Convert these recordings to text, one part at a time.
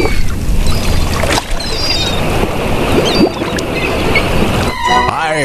Thank you.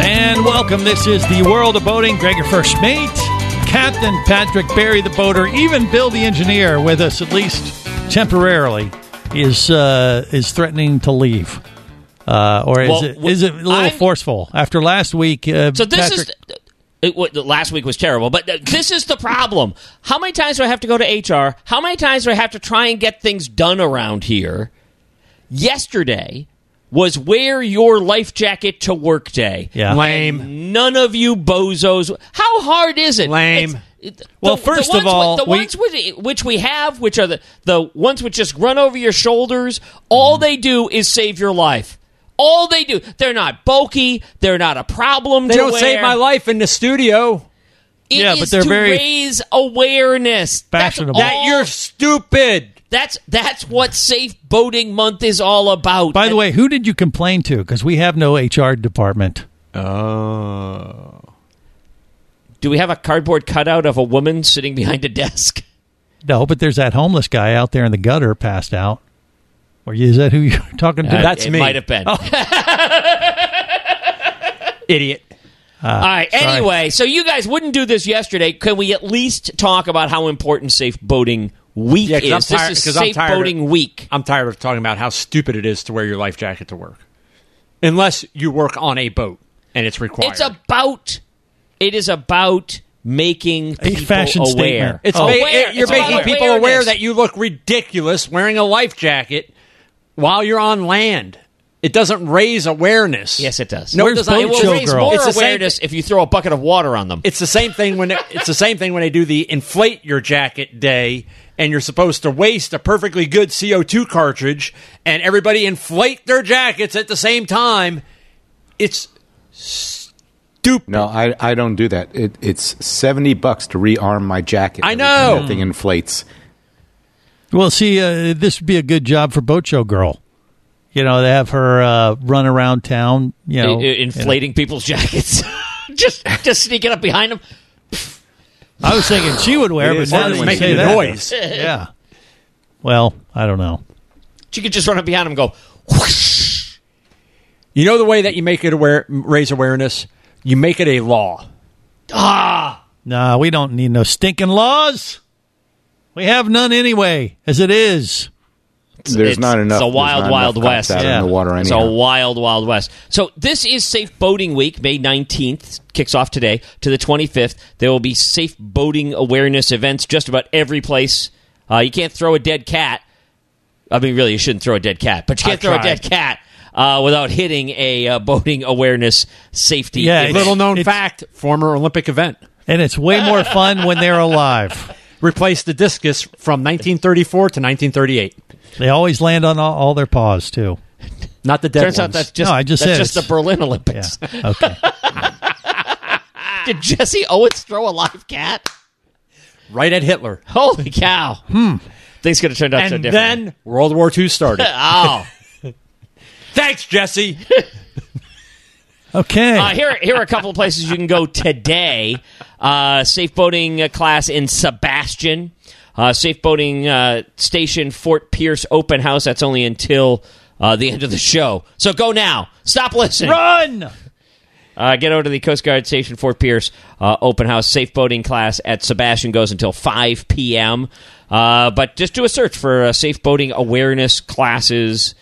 And welcome. This is the World of Boating. Greg, your first mate, Captain Patrick Barry, the boater, even Bill, the engineer, with us at least temporarily, is uh, is threatening to leave. Uh, or is Well, it it a little I'm- forceful after last week? Uh, So this Patrick, is. It, wa- last week was terrible, but this is the problem. How many times do I have to go to HR? How many times do I have to try and get things done around here? Yesterday was wear your life jacket to work day. Yeah. Lame. None of you bozos. How hard is it? Lame. It's- it- Well, the- first the of all, with, the we- ones which, which we have, which are the the ones which just run over your shoulders, all Mm-hmm. they do is save your life. All they do, they're not bulky. They're not a problem. They to don't wear. save my life in the studio. It Yeah, is but they're to very raise awareness. fashionable. That you're stupid. That's that's what Safe Boating Month is all about. by the way, who did you complain to? Because we have no HR department. Oh. do we have a cardboard cutout of a woman sitting behind a desk? No, but there's that homeless guy out there in the gutter, passed out. Or is that who you're talking to? Uh, That's it me. Might have been. Oh. Idiot. All right. Anyway, so you guys wouldn't do this yesterday. Can we at least talk about how important Safe Boating Week Yeah, 'cause I'm is? tired- this is 'cause I'm Safe tired of- Boating Week. I'm tired of talking about how stupid it is to wear your life jacket to work. Unless you work on a boat and it's required. It's about. It is about making A people fashion aware. statement. It's Oh. ma- Aware. it- you're It's about making people aware that you look ridiculous wearing a life jacket while you're on land. It doesn't raise awareness. Yes, it does. No, Where's it doesn't. It will Show raise girl. more It's the same- awareness if you throw a bucket of water on them. It's the same thing when it, it's the same thing when they do the inflate your jacket day, and you're supposed to waste a perfectly good CO2 cartridge, and everybody inflate their jackets at the same time. It's stupid. No, I, I don't do that. It, it's seventy bucks to rearm my jacket. I every time know. that thing inflates. Well, see, uh, this would be a good job for Boat Show Girl. You know, they have her uh, run around town. You know, I- I- inflating people's jackets, just just sneaking up behind them. I was thinking she would wear, It but is now hard that you it's say making that, noise. yeah. Well, I don't know. She could just run up behind them and go. Whoosh. You know the way that you make it aware, raise awareness. You make it a law. Ah, Nah, we don't need no stinking laws. We have none anyway, as it is. There's It's- not enough. It's a wild, wild west. cops Yeah. in the water It's a wild, wild west. So this is Safe Boating Week, May 19th, kicks off today to the 25th. There will be safe boating awareness events just about every place. Uh, you can't throw a dead cat. I mean, really, you shouldn't throw a dead cat, but you can't I throw a dead cat uh, without hitting a uh, boating awareness safety. Yeah, event. Little known It's- fact: former Olympic event. And it's way more fun when they're alive. Replaced the discus from 1934 to 1938. They always land on all, all their paws, too. Not the dead Turns out ones. that's just No, I just that's said just the it's- Berlin Yeah. Olympics. Okay. Did Jesse Owens throw a live cat? right at Hitler. Holy cow! Hmm. Things could have turned out so And different. then World War II started. oh. Thanks, Jesse. Okay. Uh, here, here are a couple of places you can go today. Uh, safe boating uh, class in Sebastian. Uh, safe boating uh, station Fort Pierce open house. That's only until uh, the end of the show. So go now. Stop listening. Run! Uh, get over to the Coast Guard Station Fort Pierce uh, open house safe boating class at Sebastian goes until 5 p.m. Uh, but just do a search for uh, safe boating awareness classes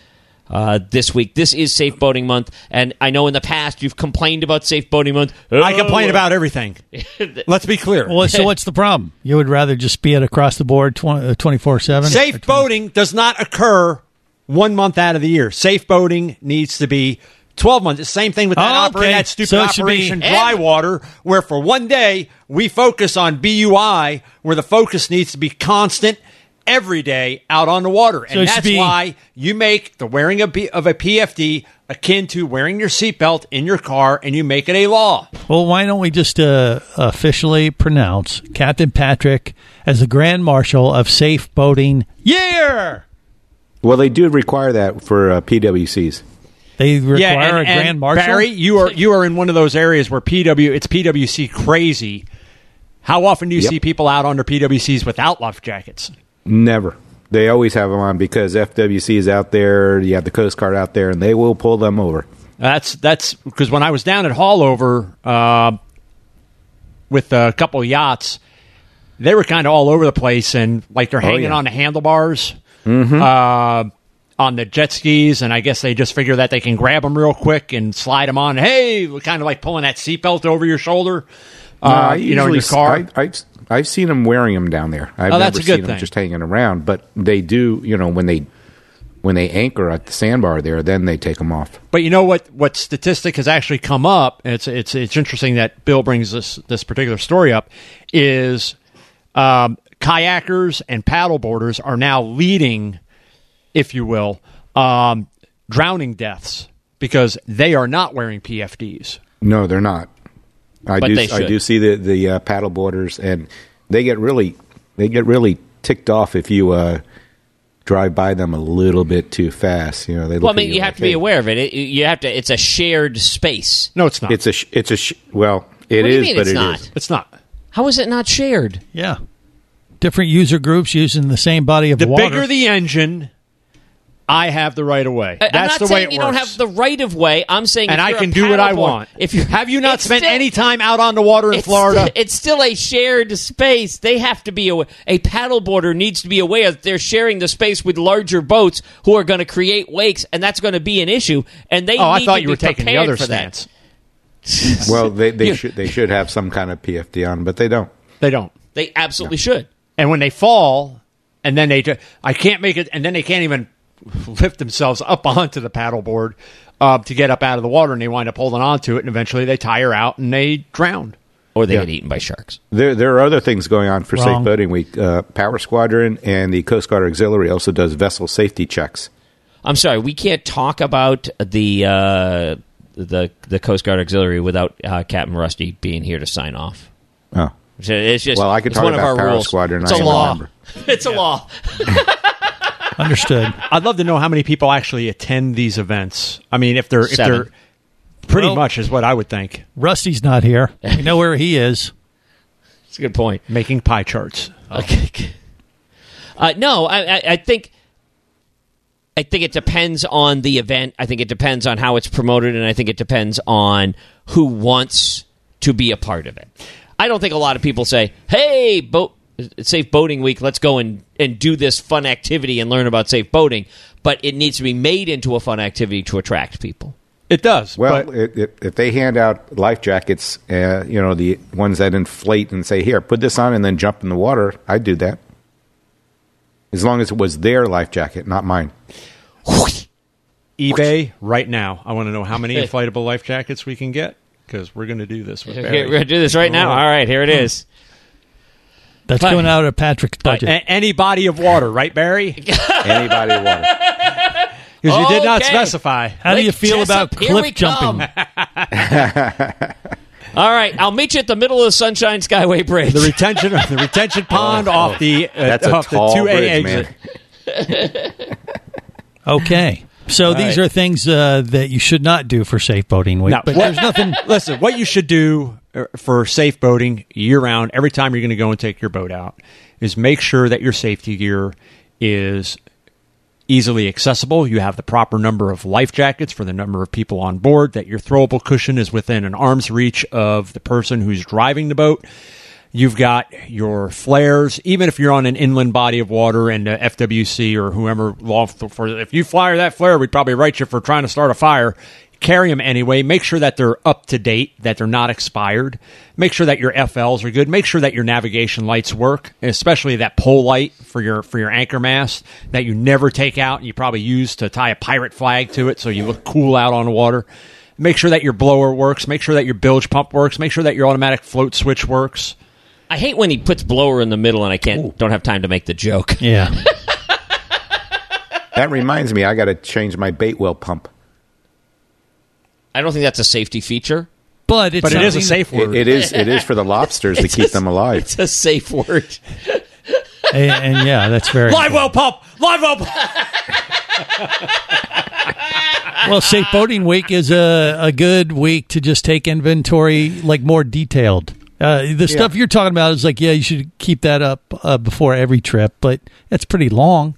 uh, this week. This is Safe Boating Month, and I know in the past you've complained about Safe Boating Month. I Oh, complain about everything. Let's be clear. Well, so what's the problem? You would rather just be it across the board uh, 24 7? Safe boating does not occur one month out of the year. Safe boating needs to be 12 months. The same thing with that, Oh, oper- okay. that stupid So it should be Operation ev- Dry Water, where for one day we focus on BUI, where the focus needs to be constant every day out on the water. And it should that's be- why you make the wearing of, B- of a PFD akin to wearing your seatbelt in your car and you make it a law. Well, why don't we just uh, officially pronounce Captain Patrick as the Grand Marshal of Safe Boating Year? Well, they do require that for uh, PWCs. They require yeah, and, a and Grand Marshal. Barry, you are you are in one of those areas where PW it's PWC crazy. How often do you Yep. see people out under PWCs without life jackets? Never. They always have them on because FWC is out there. You have the Coast Guard out there, and they will pull them over. That's that's because when I was down at Haulover uh, with a couple of yachts, they were kind of all over the place and like they're hanging yeah. on the handlebars, uh, on the jet skis, and I guess they just figure that they can grab them real quick and slide them on. Hey, kind of like pulling that seatbelt over your shoulder, uh, No, I you know, in your car. I, I've, I've seen them wearing them down there. I've Oh, never seen them thing. just hanging around, but they do. You know, when they when they anchor at the sandbar there, then they take them off. But you know what? What statistic has actually come up? It's it's it's interesting that Bill brings this this particular story up. Is um, kayakers and paddleboarders are now leading, if you will, um, drowning deaths because they are not wearing PFDs. No, they're not. I But do. they I do see the the uh, paddle boarders, and they get really they get really ticked off if you uh, drive by them a little bit too fast. You know, they. Look Well, I mean, you like, have to be "Hey." aware of it. it. You have to. It's a shared space. No, it's not. It's a. sh- It's a. Sh- well, it is, What do you mean but it's it not? is. it's not. How is it not shared? Yeah. Different user groups using the same body of The water. The bigger the engine, I have the right of way. I- That's I'm not the saying way it you works. don't have the right of way. I'm saying, and if I you're a can do what I want. If you have you not spent still- any time out on the water in it's Florida? Still, it's still a shared space. They have to be aware. A paddleboarder needs to be aware that they're sharing the space with larger boats who are going to create wakes, and that's going to be an issue. And they oh, I thought to you were taking the other for that. stance. Well, they they should they should have some kind of PFD on, but they don't. They don't. They absolutely should. And when they fall, and then they, I can't make it, and then they can't even lift themselves up onto the paddleboard uh, to get up out of the water, and they wind up holding onto it, and eventually they tire out and they drown. Or they Yeah. get eaten by sharks. There, there are other things going on for Wrong. Safe Boating Week. Uh, Power Squadron and the Coast Guard Auxiliary also does vessel safety checks. I'm sorry, we can't talk about the uh, the the Coast Guard Auxiliary without uh, Captain Rusty being here to sign off. Oh, So It's just Well, I could talk about our Power rules. Squadron, It's I a law. remember. It's a law. Understood. I'd love to know how many people actually attend these events. I mean, if they're if Seven. they're pretty Well- much is what I would think. Rusty's not here. We know where he is. It's a good point. Making pie charts. Okay. Uh, no, I, I, I think I think it depends on the event. I think it depends on how it's promoted, and I think it depends on who wants to be a part of it. I don't think a lot of people say, "Hey, boat safe boating week, let's go and and do this fun activity and learn about safe boating." But it needs to be made into a fun activity to attract people. It does. well, but it, it, if they hand out life jackets, uh, you know the ones that inflate and say, "Here, put this on," and then jump in the water, I'd do that. As long as it was their life jacket, not mine. eBay right now. I want to know how many inflatable life jackets we can get because we're going to do this with Okay, Barry. we're gonna do this right now. All right, here it is. That's Fine. going out of Patrick's budget. A- any body of water, right, Barry? Because Anybody water. Because you did not Okay. specify. How do you feel about Jessup, here we cliff jumping? All right, I'll meet you at the middle of the Sunshine Skyway Bridge. The retention, the retention pond off the uh, That's a off the two A exit. Okay. So these right. are things uh, that you should not do for safe boating week. Now, but what- there's nothing. Listen, what you should do for safe boating year round, every time you're going to go and take your boat out, is make sure that your safety gear is easily accessible. You have the proper number of life jackets for the number of people on board, that your throwable cushion is within an arm's reach of the person who's driving the boat. You've got your flares, even if you're on an inland body of water and uh, FWC or whoever law for if you fire that flare, we'd probably write you for trying to start a fire. Carry them anyway. Make sure that they're up to date, that they're not expired. Make sure that your FLs are good. Make sure that your navigation lights work, especially that pole light for your for your anchor mast that you never take out and you probably use to tie a pirate flag to it so you look cool out on the water. Make sure that your blower works. Make sure that your bilge pump works. Make sure that your automatic float switch works. I hate when he puts blower in the middle and I can't don't have time to make the joke. Yeah. That reminds me, I got to change my bait well pump. I don't think that's a safety feature. But it's But it is a something- safe It, word. it is. It is for the lobsters to keep a- them alive. It's a safe word. And, and yeah, that's very Live well pump. Live well well. Safe boating week is a, a good week to just take inventory, like more detailed. Uh, the stuff you're talking about is like, yeah, you should keep that up uh, before every trip, but that's pretty long.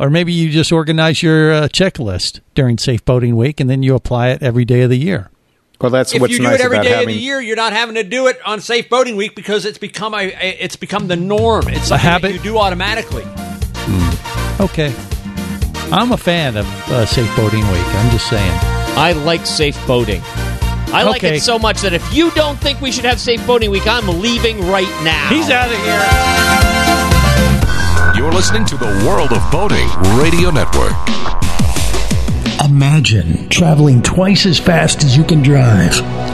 Or maybe you just organize your uh, checklist during Safe Boating Week, and then you apply it every day of the year. Well, that's If what's you do nice it every about day having. of the year, you're not having to do it on Safe Boating Week because it's become a, a it's become the norm. It's a habit. that you do automatically. Okay, I'm a fan of uh, Safe Boating Week. I'm just saying. I like safe boating. I like it so much that if you don't think we should have safe boating week, I'm leaving right now. He's out of here. You're listening to the World of Boating Radio Network. Imagine traveling twice as fast as you can drive.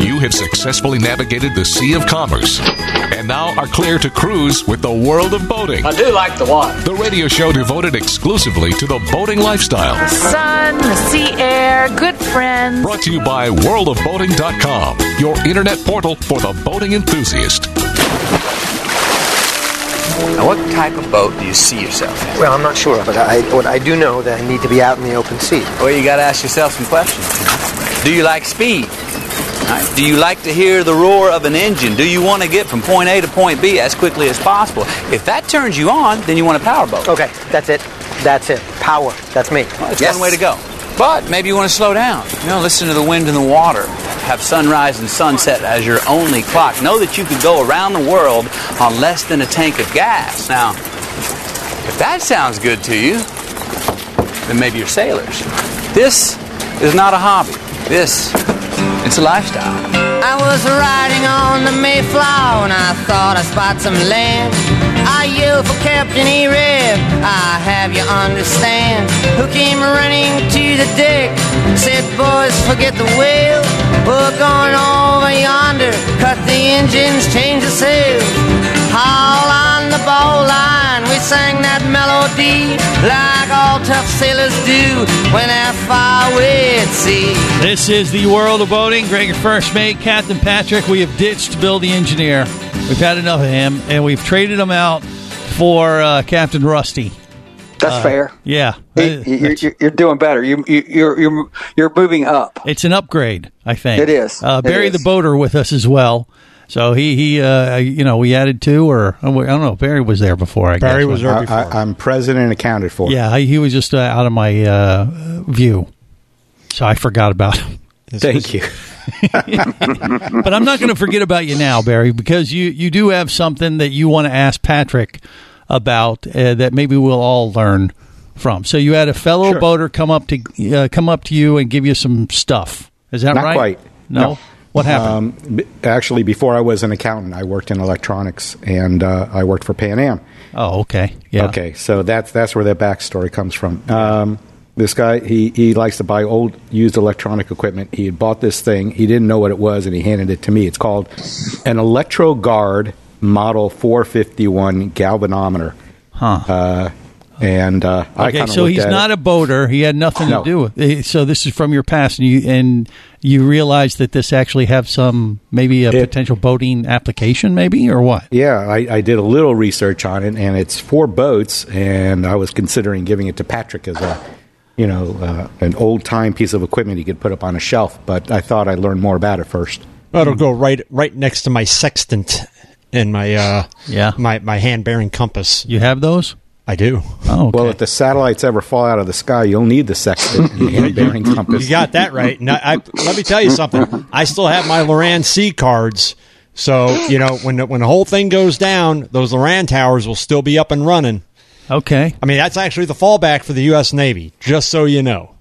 You have successfully navigated the Sea of Commerce and now are clear to cruise with the world of boating. I do like the water. The radio show devoted exclusively to the boating lifestyle. sun, the sea air, good friends. Brought to you by worldofboating.com, your internet portal for the boating enthusiast. Now, what type of boat do you see yourself in? Well, I'm not sure, but I, what I do know that I need to be out in the open sea. Well, you got to ask yourself some questions. Do you like speed? Right. Do you like to hear the roar of an engine? Do you want to get from point A to point B as quickly as possible? If that turns you on, then you want a power boat. Okay, that's it. That's it. Power. That's me. Well, that's one way to go. But maybe you want to slow down. You know, listen to the wind and the water. Have sunrise and sunset as your only clock. Know that you could go around the world on less than a tank of gas. Now, if that sounds good to you, then maybe you're sailors. This is not a hobby. This, it's a lifestyle. I was riding on the Mayflower and I thought I spot some land. I yelled for Captain E-Rib, I have you understand. Who came running to the deck, said, boys, forget the whale. We're going over yonder, cut the engines, change the sails. Haul on the bow line, we sang that melody like all tough sailors do when they're far away at sea. This is the world of boating. Greg, your first mate, Captain Patrick. We have ditched Bill the engineer. We've had enough of him, and we've traded him out for uh, Captain Rusty. That's Uh, fair. Yeah, You- You're, you're, you're doing better. You, you, you're you're you're moving up. it's an upgrade. I think It is. Uh, Barry is. the boater with us as well. So he he uh, you know we added two or I don't know. Barry was there before. I Barry guess. was there I- before. I- I'm present and accounted for. Yeah, he was just uh, out of my uh, view, so I forgot about him. Thank you. but I'm not going to forget about you now, Barry, because you, you do have something that you want to ask Patrick about uh, that maybe we'll all learn from. So you had a fellow boater come up to uh, come up to you and give you some stuff. Is that Not right? quite. No. What happened? Um, b- actually, before I was an accountant, I worked in electronics and uh, I worked for Pan Am. Oh, okay. Yeah. Okay, so that's that's where that backstory comes from. Um, this guy, he, he likes to buy old used electronic equipment. He had bought this thing. He didn't know what it was, and he handed it to me. It's called an Electro Guard Model 451 galvanometer. Huh. Uh, and uh, I Okay, so he's not a boater. He had nothing No. to do with. it. So this is from your past, and you and you realize that this actually have some maybe a potential boating application, maybe or what? Yeah, I, I did a little research on it, and it's four boats, and I was considering giving it to Patrick as a, you know, uh, an old time piece of equipment he could put up on a shelf. But I thought I'd learn more about it first. It'll go right right next to my sextant and my uh, yeah my my hand bearing compass. You have those? I do. Oh, well, if the satellites ever fall out of the sky, you'll need the sextant and bearing compass. You got that right. And I, I, let me tell you something. I still have my Loran C cards. So you know when the, when the whole thing goes down, those Loran towers will still be up and running. Okay. I mean that's actually the fallback for the U.S. Navy. Just so you know.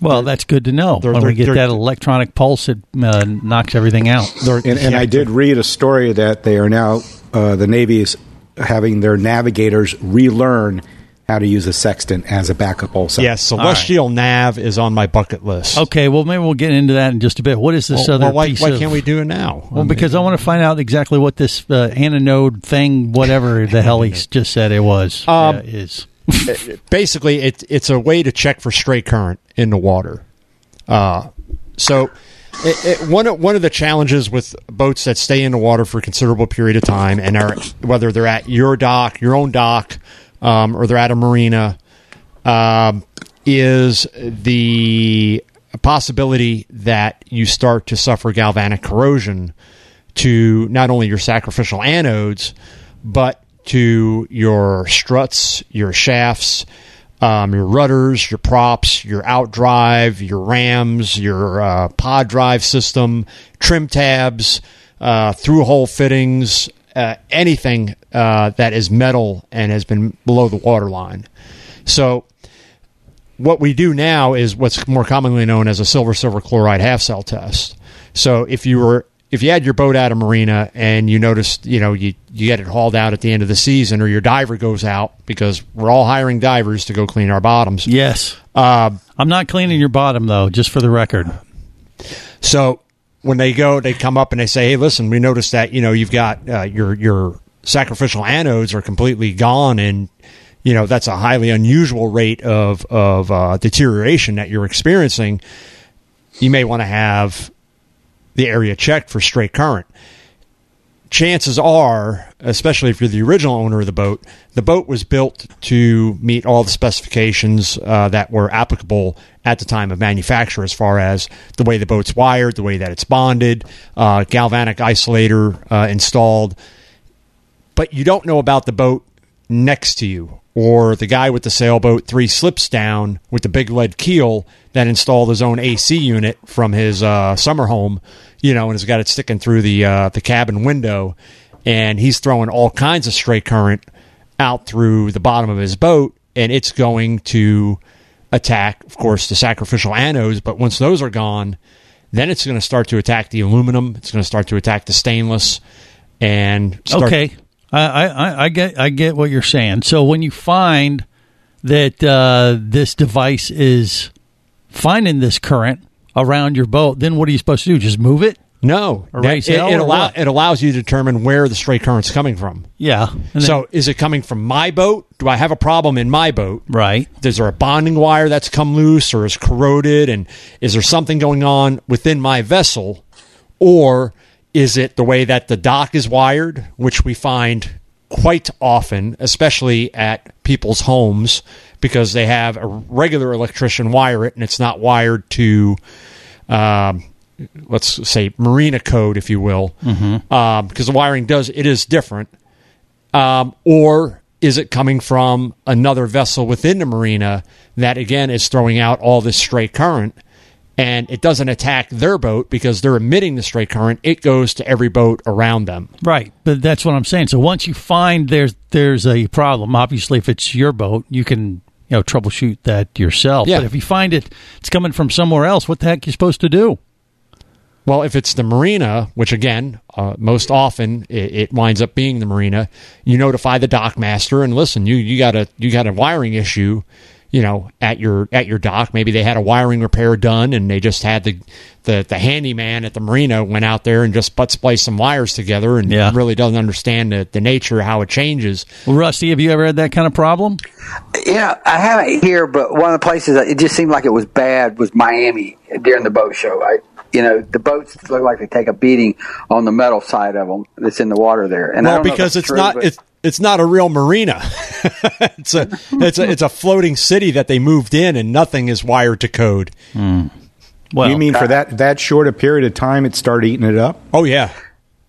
Well, that's good to know. they're- when we they're- get that electronic pulse, it uh, knocks everything out. And, and I did read a story that they are now uh, the Navy is having their navigators relearn how to use a sextant as a backup also. Yes, Celestial Nav is on my bucket list. Okay, well, maybe we'll get into that in just a bit. What is this Well, other well, why- piece why of- can't we do it now? Well, because I want to find out exactly what this uh, anonode thing, whatever the hell he just said it was, Um, uh, is. basically it, it's a way to check for stray current in the water. Uh, so it, it, one of, one of the challenges with boats that stay in the water for a considerable period of time and are whether they're at your dock, your own dock, um, or they're at a marina, um, is the possibility that you start to suffer galvanic corrosion to not only your sacrificial anodes, but to your struts, your shafts, um, your rudders, your props, your outdrive, your rams, your uh, pod drive system, trim tabs, uh, through hole fittings, uh, anything uh, that is metal and has been below the waterline. So what we do now is what's more commonly known as a silver silver chloride half cell test. So if you were if you had your boat out of marina and you noticed, you know, you, you get it hauled out at the end of the season or your diver goes out because we're all hiring divers to go clean our bottoms. Yes. Uh, I'm not cleaning your bottom, though, just for the record. So when they go, they come up and they say, "Hey, listen, we noticed that you know you've got uh, your your sacrificial anodes are completely gone, and you know that's a highly unusual rate of of uh, deterioration that you're experiencing. You may want to have the area checked for stray current." chances are, especially if you're the original owner of the boat, the boat was built to meet all the specifications uh, that were applicable at the time of manufacture, as far as the way the boat's wired, the way that it's bonded, uh, galvanic isolator uh, installed. But you don't know about the boat next to you, or the guy with the sailboat three slips down with the big lead keel that installed his own AC unit from his uh, summer home, you know, and has got it sticking through the uh, the cabin window, and he's throwing all kinds of stray current out through the bottom of his boat, and it's going to attack, of course, the sacrificial anodes. But once those are gone, then it's going to start to attack the aluminum. It's going to start to attack the stainless, and start, okay, I, I I get I get what you're saying. So when you find that uh, this device is finding this current around your boat, then what are you supposed to do? Just move it? No, That- it, hell, it, allow, it allows you to determine where the stray current's coming from. Yeah. And so, is it coming from my boat? Do I have a problem in my boat? Right. Is there a bonding wire that's come loose or is corroded? And is there something going on within my vessel? Or is it the way that the dock is wired, which we find quite often, especially at people's homes because they have a regular electrician wire it and it's not wired to, um, let's say, marina code, if you will, Mhm. um, because the wiring does it is different. Um, or is it coming from another vessel within the marina that again is throwing out all this stray current? And it doesn't attack their boat because they're emitting the stray current. It goes to every boat around them. Right, but that's what I'm saying. So once you find there's there's a problem, obviously if it's your boat, you can you know troubleshoot that yourself. Yeah. But if you find it it's coming from somewhere else, what the heck are you supposed to do? Well, if it's the marina, which again, uh, most often it, it winds up being the marina, you notify the dock master and listen, you you got a you got a wiring issue, you know, at your at your dock. Maybe they had a wiring repair done and they just had the the, the handyman at the marina went out there and just butt spliced some wires together and really doesn't understand the, the nature of how it changes. Well, Rusty, have you ever had that kind of problem? Yeah, I haven't here, but one of the places that it just seemed like it was bad was Miami during the boat show. I, you know, the boats look like they take a beating on the metal side of them that's in the water there. And I well, don't because that's it's true, not but- it's it's not a real marina. it's a it's a it's a floating city that they moved in, and nothing is wired to code. Hmm. Well, you mean for that that short a period of time, it started eating it up? Oh yeah.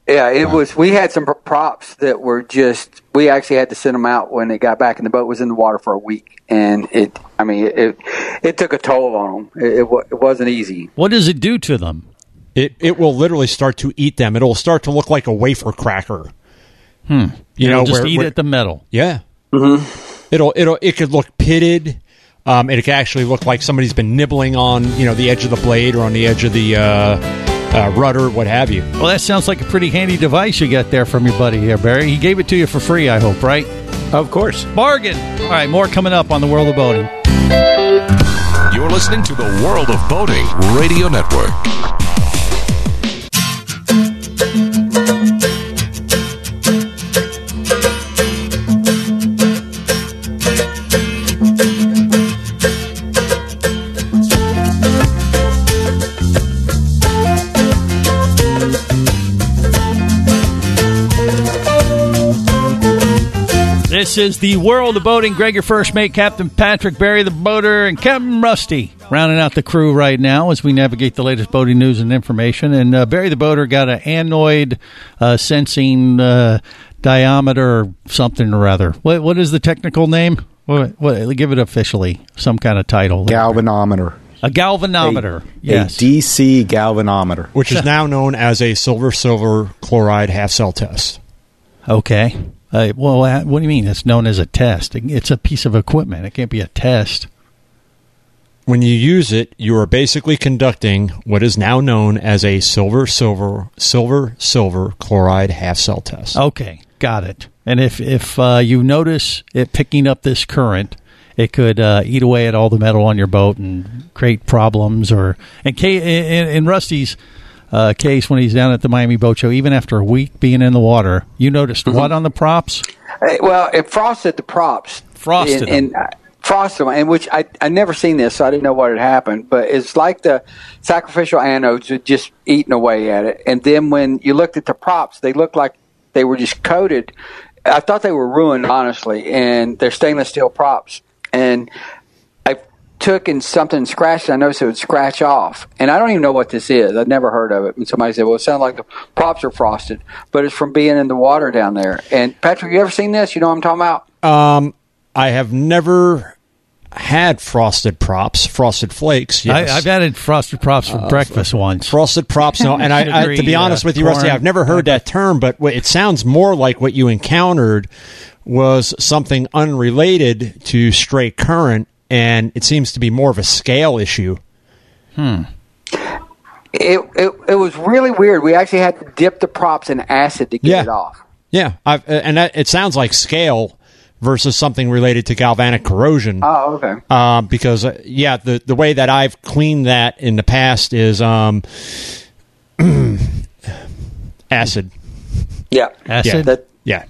Yeah, it was. We had some props that were just. We actually had to send them out when it got back, and the boat was in the water for a week. And it, I mean, it it took a toll on them. It, it, it wasn't easy. What does it do to them? It it will literally start to eat them. It'll start to look like a wafer cracker. Hmm. You It'll know, just where- eat where- at the metal. Yeah. It'll it'll it could look pitted. Um, it could actually look like somebody's been nibbling on you know the edge of the blade or on the edge of the uh, uh, rudder, what have you. Well, that sounds like a pretty handy device you got there from your buddy here, Barry. He gave it to you for free, I hope, right? Of course. Bargain. All right, more coming up on the world of boating. You're listening to the World of Boating Radio Network. This is the world of boating. Greg, your first mate, Captain Patrick, Barry the boater, and Captain Rusty rounding out the crew right now as we navigate the latest boating news and information. And uh, Barry the boater got an anoid uh, sensing uh, diameter or something or other. What what is the technical name? What, what give it officially some kind of title? Galvanometer. A galvanometer. yes. A DC galvanometer. Which is now known as a silver silver chloride half cell test. Okay. Uh, well, uh, what do you mean? It's known as a test. It's a piece of equipment. It can't be a test. When you use it, you are basically conducting what is now known as a silver silver silver silver chloride half cell test. Okay, got it. And if if uh, you notice it picking up this current, it could uh, eat away at all the metal on your boat and create problems. Or ca- in, in Rusty's uh, case, when he's down at the Miami Boat Show, even after a week being in the water, you noticed what on the props? Well, it frosted the props. Frosted and, and uh, frosted them, and which I I never seen this, so I didn't know what had happened. But it's like the sacrificial anodes had just eaten away at it, and then when you looked at the props, they looked like they were just coated. I thought they were ruined, honestly, and they're stainless steel props. And took and something scratched, and I noticed it would scratch off. And I don't even know what this is. I'd never heard of it. And somebody said, well, it sounds like the props are frosted, but it's from being in the water down there. And Patrick, you ever seen this? You know what I'm talking about? Um, I have never had frosted props, frosted flakes. Yes. I, I've added frosted props for breakfast once. Frosted props, no. And I, I, to be honest uh, with you, Rusty. I've never heard that term, but it sounds more like what you encountered was something unrelated to stray current, and it seems to be more of a scale issue. Hmm. It, it it was really weird. We actually had to dip the props in acid to get Yeah. it off. Yeah, I've, uh, and that, it sounds like scale versus something related to galvanic corrosion. Oh, okay. Um, because uh, yeah, the the way that I've cleaned that in the past is um, acid. Yeah, Acid? Yeah. yeah.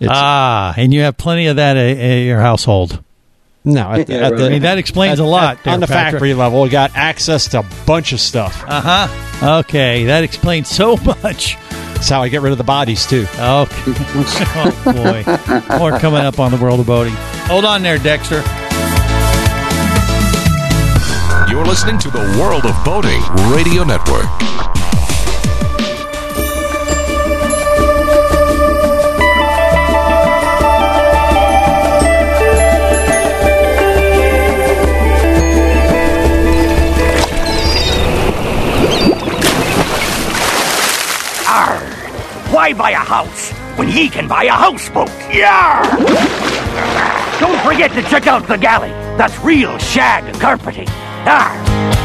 It's- ah, and you have plenty of that at, at your household. No, at the, Yeah, at really. the- I mean, that explains at- a lot at- there, on the Patrick. factory level, we got access to a bunch of stuff. Uh huh. Okay, that explains so much. That's how I get rid of the bodies too. Okay. oh boy, more coming up on the world of boating. Hold on there, Dexter. You're listening to the World of Boating Radio Network. Why buy a house when ye can buy a houseboat? Yeah! Don't forget to check out the galley. That's real shag carpeting. Arr!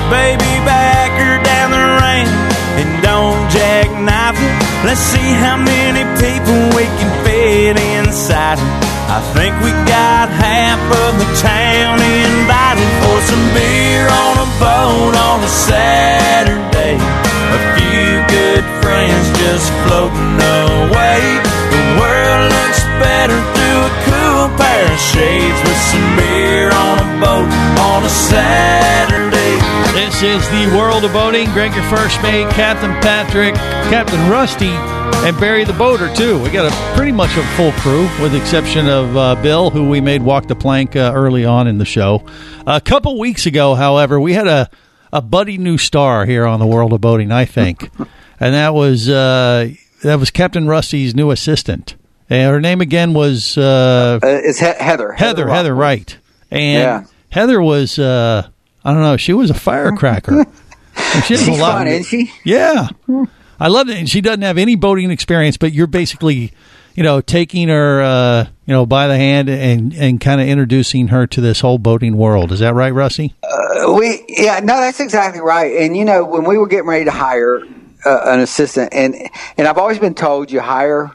Baby, back her down the ramp and don't jackknife her. Let's see how many people we can fit inside her. I think we got half of the town invited for some beer on a boat on a Saturday. Just floating away. The world looks better through a cool pair of shades with some beer on a boat on a Saturday. This is the world of boating. Greg, your first mate, Captain Patrick, Captain Rusty, and Barry the boater too. We got a pretty much a full crew, with the exception of uh, Bill, who we made walk the plank uh, early on in the show. A couple weeks ago, however, we had a a buddy new star here on the world of boating. I think, and that was uh, that was Captain Rusty's new assistant. And her name again was uh, Uh, it's he- Heather. Heather. Heather, right? And Yeah. Heather was uh, I don't know. She was a firecracker. She She's a lot fun, isn't she? Yeah, I love it. And she doesn't have any boating experience, but you're basically, you know, taking her, uh, you know, by the hand and and kind of introducing her to this whole boating world. Is that right, Rusty? Uh, we yeah no that's exactly right and you know when we were getting ready to hire uh, an assistant and and I've always been told you hire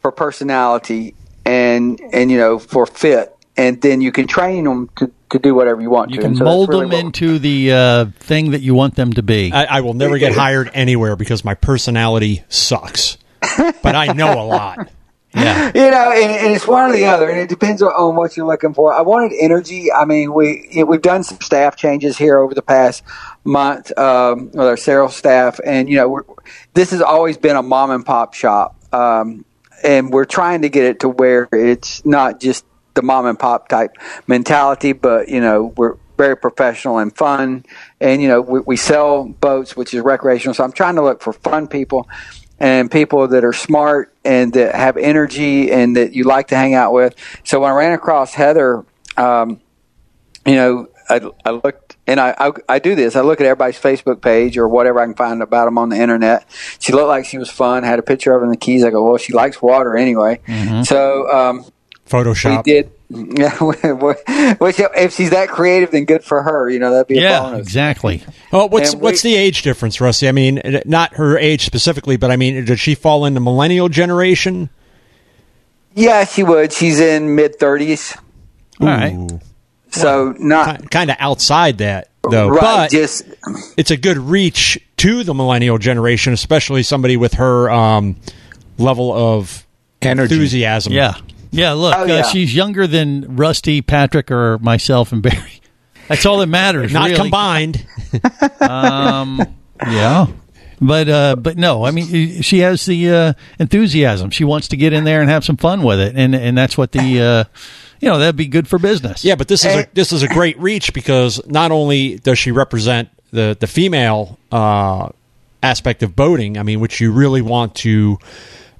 for personality and and you know for fit and then you can train them to, to do whatever you want You to can so mold really them what- into the uh, thing that you want them to be. I, I will never get hired anywhere because my personality sucks. But I know a lot. Yeah. you know, and, and it's one or the other, and it depends on, what you're looking for. I wanted energy. I mean, we we've done some staff changes here over the past month um, with our sales staff, and you know, this has always been a mom and pop shop, um, and we're trying to get it to where it's not just the mom and pop type mentality, but you know, we're very professional and fun, and you know, we, we sell boats, which is recreational. So I'm trying to look for fun people and people that are smart and that have energy and that you like to hang out with. So when I ran across Heather, um, you know, I, I looked and I, I I do this. I look at everybody's Facebook page or whatever I can find about them on the internet. She looked like she was fun. Had a picture of her in the keys. I go, well, she likes water anyway. So um, Photoshop. we did. Yeah, which if she's that creative, then good for her. You know, that'd be a Yeah, bonus. exactly. Oh, what's we- what's the age difference, Rusty? I mean, uh, not her age specifically, but I mean, does she fall into millennial generation? Yeah, she would. She's in mid thirties. All right. So not kind of outside that though. Right, but just it's a good reach to the millennial generation, especially somebody with her um, level of enthusiasm. Yeah. Yeah, look, Oh, yeah. Uh, she's younger than Rusty, Patrick, or myself and Barry. That's all that matters. Not really. combined. um, yeah. But uh, but no, I mean she has the uh, enthusiasm. She wants to get in there and have some fun with it, and and that's what the uh, you know that'd be good for business. Yeah, but this is a, this is a great reach because not only does she represent the the female uh, aspect of boating, I mean, which you really want to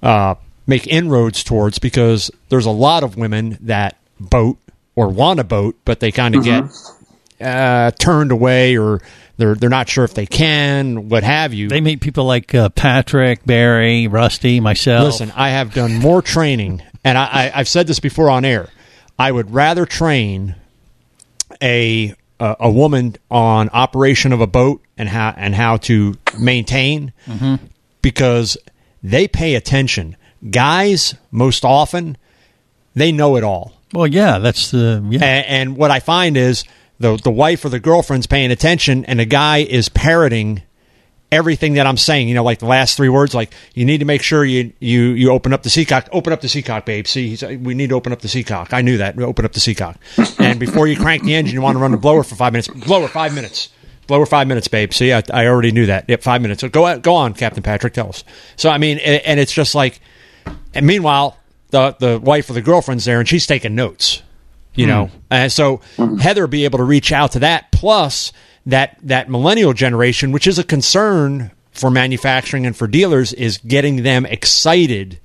uh, make inroads towards, because there's a lot of women that boat or want to boat, but they kind of Mm-hmm. get uh, turned away or they're they're not sure if they can, what have you. They meet people like uh, Patrick, Barry, Rusty, myself. Listen, I have done more training, and I, I, I've said this before on air. I would rather train a a, a woman on operation of a boat and how and how to maintain Mhm. because they pay attention. Guys, most often, they know it all. Well, yeah, that's the yeah. And, and what I find is the the wife or the girlfriend's paying attention, and the guy is parroting everything that I'm saying. You know, like the last three words, like you need to make sure you you you open up the seacock. Open up the seacock, babe. See, he's, we need to open up the seacock. I knew that. Open up the seacock. and before you crank the engine, you want to run the blower for five minutes. Blower five minutes. Blower five minutes, babe. See, I, I already knew that. Yep, five minutes. So go go on, Captain Patrick. Tell us. So I mean, and, and it's just like, and meanwhile, the the wife or the girlfriend's there, and she's taking notes. You Hmm. know, and so Heather be able to reach out to that plus that that millennial generation, which is a concern for manufacturing and for dealers, is getting them excited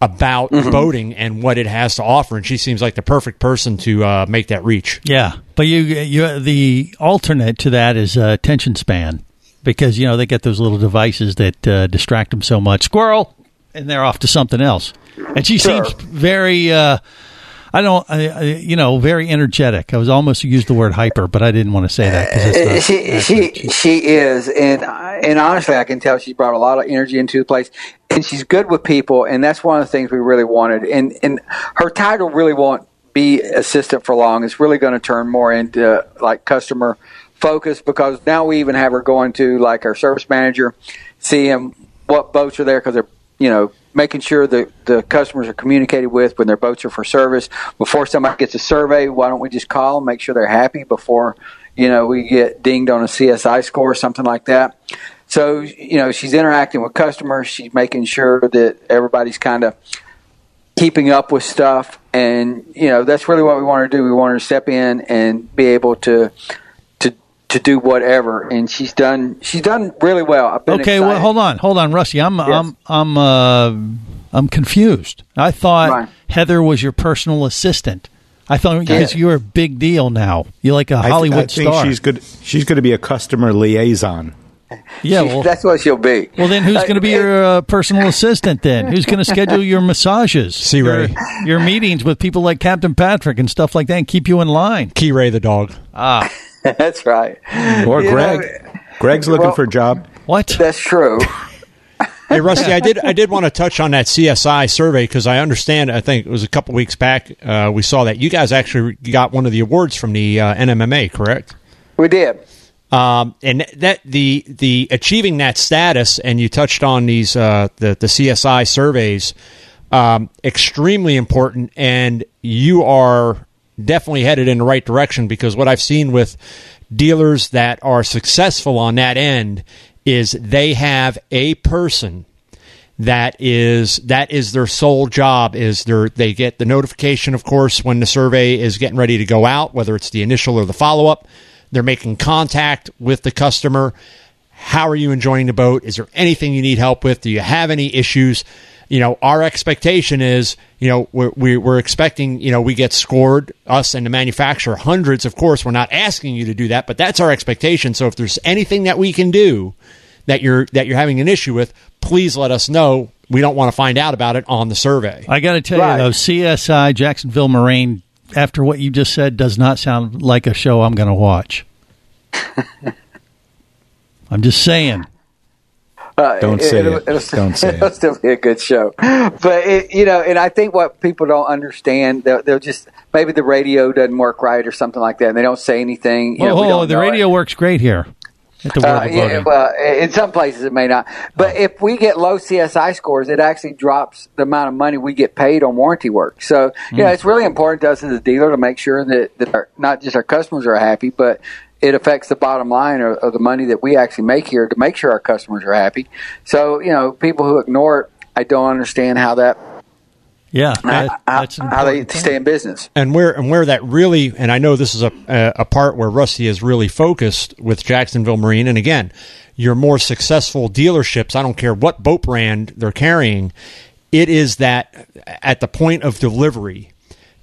about boating and what it has to offer. And she seems like the perfect person to uh, make that reach. Yeah, but you you the alternate to that is uh, attention span because you know they get those little devices that uh, distract them so much. Squirrel, and they're off to something else. And she Sure. seems very. Uh, I don't, I, I, you know, very energetic. I was almost used the word hyper, but I didn't want to say that not. she she she is, and and honestly, I can tell she brought a lot of energy into the place, and she's good with people, and that's one of the things we really wanted. And and her title really won't be assistant for long. It's really going to turn more into like customer focus because now we even have her going to like our service manager, see him what boats are there because they're you know making sure that the customers are communicated with when their boats are for service. Before somebody gets a survey why don't we just call them make sure they're happy before you know we get dinged on a csi score or something like that? So you know she's interacting with customers. She's making sure that everybody's kind of keeping up with stuff. And you know that's really what we want to do. We want to step in and be able to to to do whatever and she's done she's done really well I've been Okay, well, hold on, hold on, Rusty. I'm, I'm, I'm, uh, I'm confused. I thought Heather was your personal assistant. I thought because you're a big deal now. You're like a Hollywood I think star. she's good. She's going to be a customer liaison. Yeah, well, that's what she'll be. Well, then who's going to be your uh, personal assistant? Then who's going to schedule your massages, See, your, your meetings with people like Captain Patrick and stuff like that, and keep you in line? Key Ray the dog. Ah, that's right. Or You Greg. know, Greg's looking well- for a job. What? That's true. Hey Rusty, I did I did want to touch on that CSI survey because I understand. I think it was a couple weeks back uh, we saw that you guys actually got one of the awards from the uh, NMMA, correct? We did. Um, and that the the achieving that status, and you touched on these uh, the the CSI surveys, um, extremely important, and you are definitely headed in the right direction because what I've seen with dealers that are successful on that end is they have a person that is that is their sole job is their they get the notification of course when the survey is getting ready to go out whether it's the initial or the follow-up. They're making contact with the customer. How are you enjoying the boat? Is there anything you need help with? Do you have any issues you know our expectation is you know we're, we're, we're expecting you know we get scored us and the manufacturer hundreds of course we're not asking you to do that but that's our expectation so if there's anything that we can do that you're that you're having an issue with please let us know we don't want to find out about it on the survey I got to tell you though, CSI Jacksonville Marine. After what you just said, does not sound like a show I'm going to watch. I'm just saying. Uh, Don't say it. Don't say it'll it. still be a good show, but it, you know, and I think what people don't understand, they'll, they'll just maybe the radio doesn't work right or something like that, and they don't say anything. You Whoa, know, we the know it. radio works great here at the World Uh, yeah, well, in some places it may not. But if we get low CSI scores, it actually drops the amount of money we get paid on warranty work. So, you know, Mm. it's really important to us as a dealer to make sure that, that our, not just our customers are happy, but it affects the bottom line of, of the money that we actually make here to make sure our customers are happy. So, you know, people who ignore it, I don't understand how that yeah, how, how they stay in business. and where and where that really and I know this is a, a part where Rusty is really focused with Jacksonville Marine and again your more successful dealerships I don't care what boat brand they're carrying it is that at the point of delivery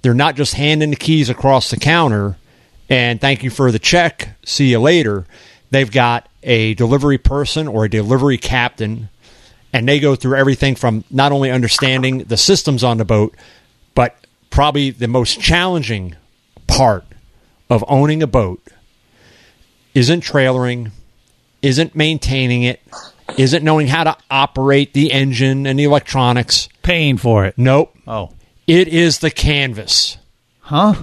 they're not just handing the keys across the counter and thank you for the check see you later they've got a delivery person or a delivery captain and they go through everything from not only understanding the systems on the boat, but probably the most challenging part of owning a boat isn't trailering, isn't maintaining it, isn't knowing how to operate the engine and the electronics. Paying for it. Nope. Oh. It is the canvas. Huh?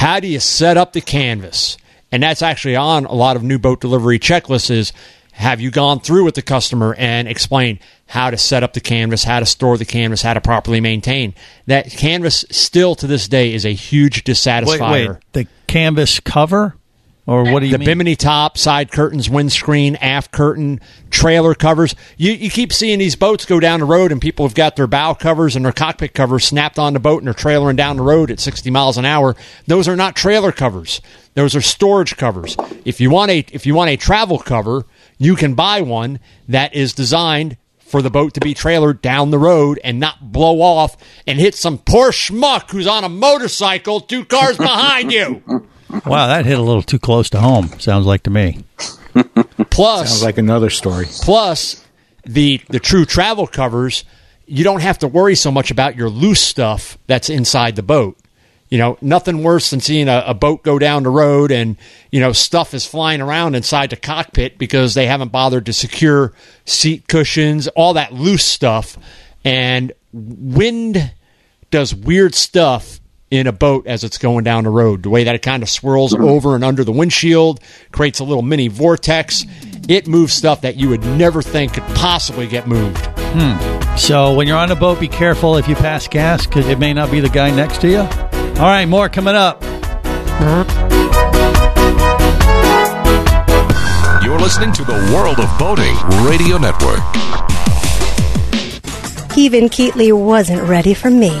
How do you set up the canvas? And that's actually on a lot of new boat delivery checklists is have you gone through with the customer and explained how to set up the canvas, how to store the canvas, how to properly maintain. That canvas still to this day is a huge Wait, dissatisfier. wait. The canvas cover? Or what do you mean? the mean? bimini top, side curtains, windscreen, aft curtain, trailer covers. You you keep seeing these boats go down the road, and people have got their bow covers and their cockpit covers snapped on the boat, and they're trailering down the road at 60 miles an hour. Those are not trailer covers. Those are storage covers. If you want a if you want a travel cover, you can buy one that is designed for the boat to be trailered down the road and not blow off and hit some poor schmuck who's on a motorcycle two cars behind you. Wow, that hit a little too close to home. Sounds like to me. Plus, Sounds like another story. Plus, the the true travel covers, you don't have to worry so much about your loose stuff that's inside the boat. You know, nothing worse than seeing a, a boat go down the road and you know stuff is flying around inside the cockpit because they haven't bothered to secure seat cushions, all that loose stuff, and wind does weird stuff in a boat as it's going down the road. The way that it kind of swirls over and under the windshield creates a little mini vortex. It moves stuff that you would never think could possibly get moved. Hmm. So when you're on a boat, be careful if you pass gas because it may not be the guy next to you. All right, more coming up. You're listening to the World of Boating Radio Network. Even Keatley wasn't ready for me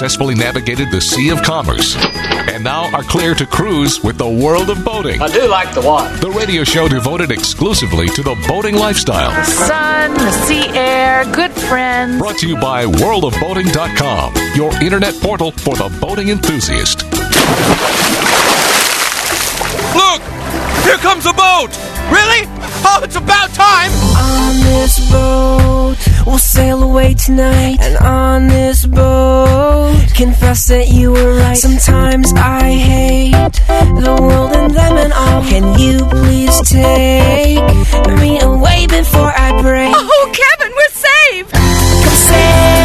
successfully navigated the Sea of Commerce and now are clear to cruise with the world of boating. I do like the water. The radio show devoted exclusively to the boating lifestyle. The sun, the sea air, good friends. Brought to you by worldofboating.com, your internet portal for the boating enthusiast. Look! Here comes a boat! Really? Oh, it's about time! On this boat, we'll sail away tonight. And on this boat, confess that you were right. Sometimes I hate the world and them and all. Can you please take me away before I break? Oh, Kevin, we're saved! Come sail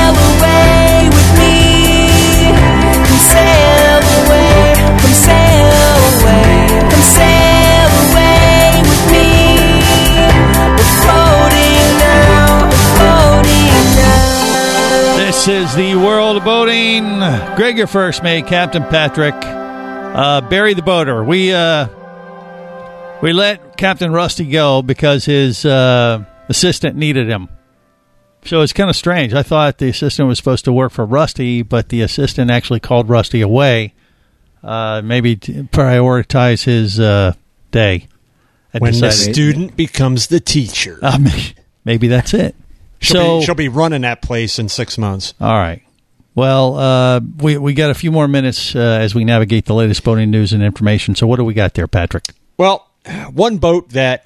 This is the world of boating. Greg, your first mate, Captain Patrick, uh, Barry the boater. We uh, we let Captain Rusty go because his uh, assistant needed him. So it's kind of strange. I thought the assistant was supposed to work for Rusty, but the assistant actually called Rusty away. Uh, maybe to prioritize his uh, day. When the student becomes the teacher. I maybe that's it. She'll, so be, she'll be running that place in six months. all right. Well, uh, we we got a few more minutes uh, as we navigate the latest boating news and information. So what do we got there, Patrick? Well, one boat that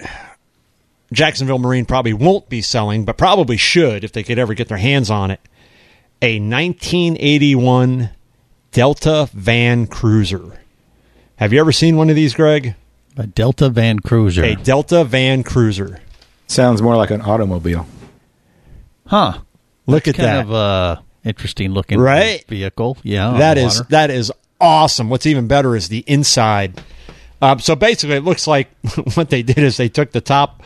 Jacksonville Marine probably won't be selling, but probably should if they could ever get their hands on it. A 1981 Delta Van Cruiser. Have you ever seen one of these, Greg? A Delta Van Cruiser. A Delta Van Cruiser. Sounds more like an automobile. Huh. Look That's at kind that. of uh, interesting looking Right? vehicle. Yeah, that is that is awesome. What's even better is the inside. Um, so basically, it looks like what they did is they took the top,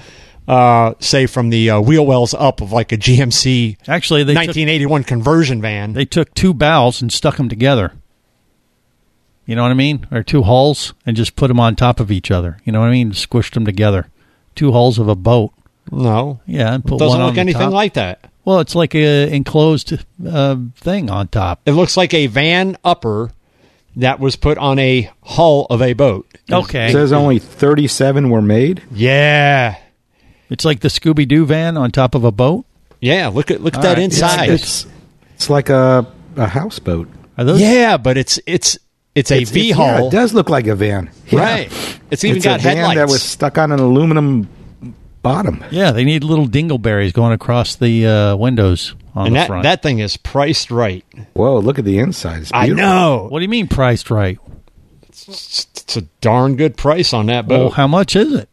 uh, say from the uh, wheel wells up of like a GMC. Actually, they took- 1981 conversion van. They took two bows and stuck them together. You know what I mean? Or two hulls and just put them on top of each other. You know what I mean? Squished them together. Two hulls of a boat. No. Yeah, and It doesn't one on look the anything top. like that. Well, it's like a enclosed uh, thing on top. It looks like a van upper that was put on a hull of a boat. Okay. It says only 37 were made. Yeah. It's like the Scooby Doo van on top of a boat. Yeah, look at look at All that right. inside. It's it's like a a houseboat. Are those? yeah, but it's it's it's a It's- V it's- yeah, hull. it does look like a van. Yeah. Right. It's even It's got a van headlights. that was stuck on an aluminum bottom. Yeah, they need little dingleberries going across the uh, windows on and the that front. that thing is priced right. Whoa, look at the inside. It's I know. what do you mean priced right? It's, it's a darn good price on that boat. Well, how much is it?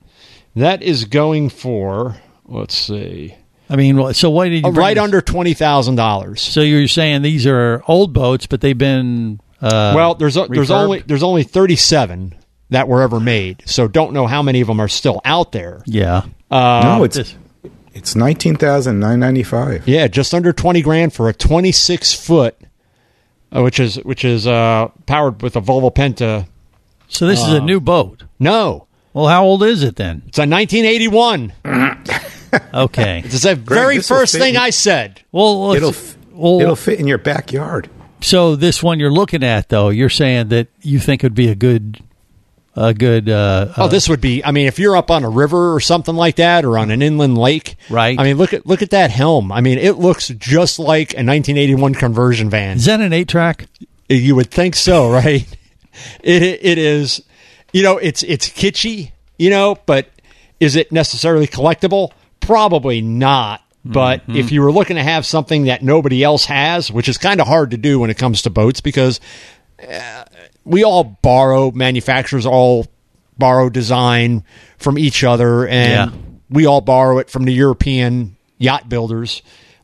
that is going for let's see, I mean, so why did you uh, right this- under twenty thousand dollars. So you're saying these are old boats, but they've been uh, well, there's a, there's only there's only thirty seven that were ever made. So don't know how many of them are still out there. yeah. Uh, no, it's it's nineteen thousand nine ninety five. Yeah, just under twenty grand for a twenty six foot, uh, which is which is uh, powered with a Volvo Penta. So this is a Uh, new boat. No, Well, how old is it then? it's a nineteen eighty one. Okay. It's the very this will first thing in- I said. well, let's- It'll f- well, it'll fit in your backyard. so this one you're looking at though, you're saying that you think would be a good, a good. Uh, Oh, uh, this would be. I mean, if you're up on a river or something like that, or on an inland lake, Right. I mean, look at look at that helm. I mean, it looks just like a 1981 conversion van. is that an eight track? You would think so, right? It it is. You know, it's it's kitschy. You know, but is it necessarily collectible? Probably not. But Mm-hmm. if you were looking to have something that nobody else has, which is kind of hard to do when it comes to boats, because uh, we all borrow manufacturers all borrow design from each other, and Yeah. we all borrow it from the European yacht builders.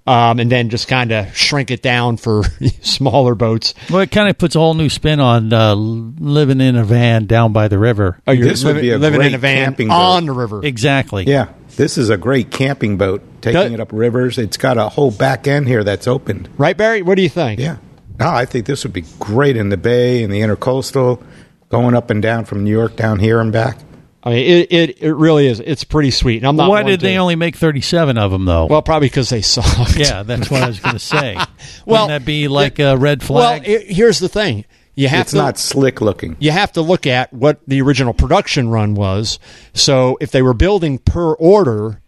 Um, and then just kind of shrink it down for smaller boats. Well, it kind of puts a whole new spin on uh, living in a van down by the river. Oh, you're This would living, be a living in great a van camping boat. on the river. Exactly. Yeah, this is a great camping boat, taking Does- it up rivers. It's got a whole back end here that's opened. Right, Barry? What do you think? Yeah. No, I think this would be great in the bay, in the intercoastal, going up and down from New York down here and back. I mean, it, it, it really is. It's pretty sweet. And I'm not Why did to- they only make 37 of them, though? Well, probably because they sucked. yeah, that's what I was going to say. Well, Wouldn't that be like a red Well, flag? i here's the thing. You have it's to not slick looking. you have to look at what the original production run was. So if they were building per order,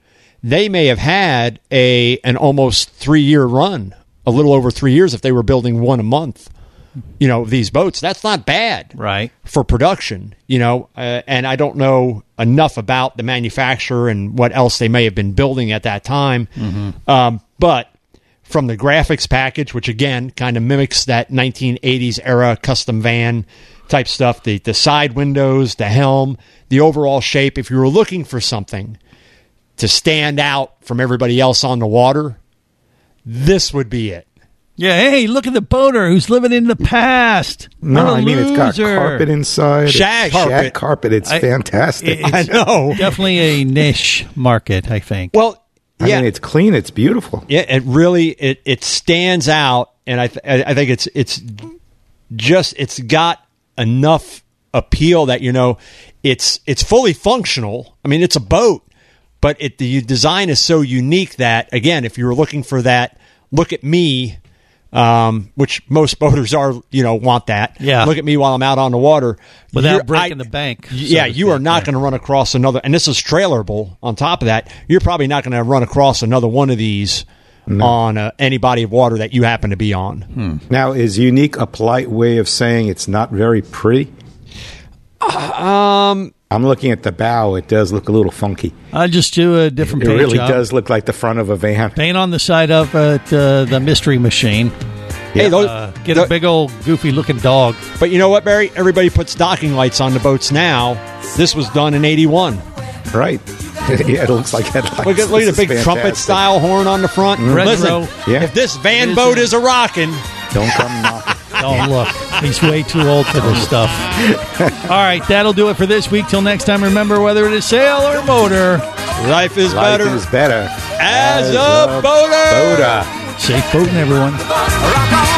they may have had a an almost three year run, a little over three years if they were building one a month. You know these boats. That's not bad, right? For production, you know, uh, and I don't know enough about the manufacturer and what else they may have been building at that time. Um, but from the graphics package, which again kind of mimics that 1980s era custom van type stuff, the the side windows, the helm, the overall shape. If you were looking for something to stand out from everybody else on the water, this would be it. yeah, hey, look at the boater who's living in the past. No, I a I mean it's got loser. carpet inside. It's Shag shag carpet. carpet. It's I- fantastic. It's I know. Definitely a niche market, I think. Well, I yeah, mean it's clean. It's beautiful. Yeah, it really it it stands out, and I th- I think it's it's just it's got enough appeal that you know it's it's fully functional. I mean, it's a boat, but it the design is so unique that again, if you were looking for that, look at me Um, which most boaters are, you know, want that. Yeah. Look at me while I'm out on the water. Without You're- breaking I- the bank. so yeah, to you are speak. not going to run across another, and this is trailerable. On top of that, you're probably not going to run across another one of these on uh, any body of water that you happen to be on. Now, is unique a polite way of saying it's not very pretty? Um, I'm looking at the bow. It does look a little funky. I'll just do a different It paint really job. does look like the front of a van. Paint on the side of it, uh, the mystery machine. Hey, those- Uh, get a big old goofy looking dog. But you know what, Barry? Everybody puts docking lights on the boats now. This was done in '81. Right. yeah, it looks like headlights. Look at, look at the is big trumpet style horn on the front. Mm. Listen, Yeah. if this van It is boat a- is a rocking, Don't come knocking. Oh, look. He's way too old for this stuff. All right, that'll do it for this week. Till next time, remember whether it is sail or motor, life is better. Life better is better as, a, boater. Boda. safe boating, everyone.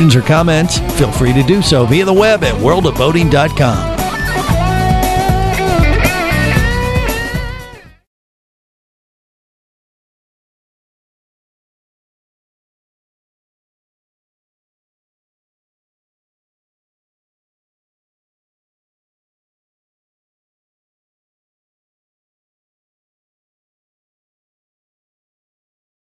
questions or comments? Feel free to do so via the web at worldofboating.com.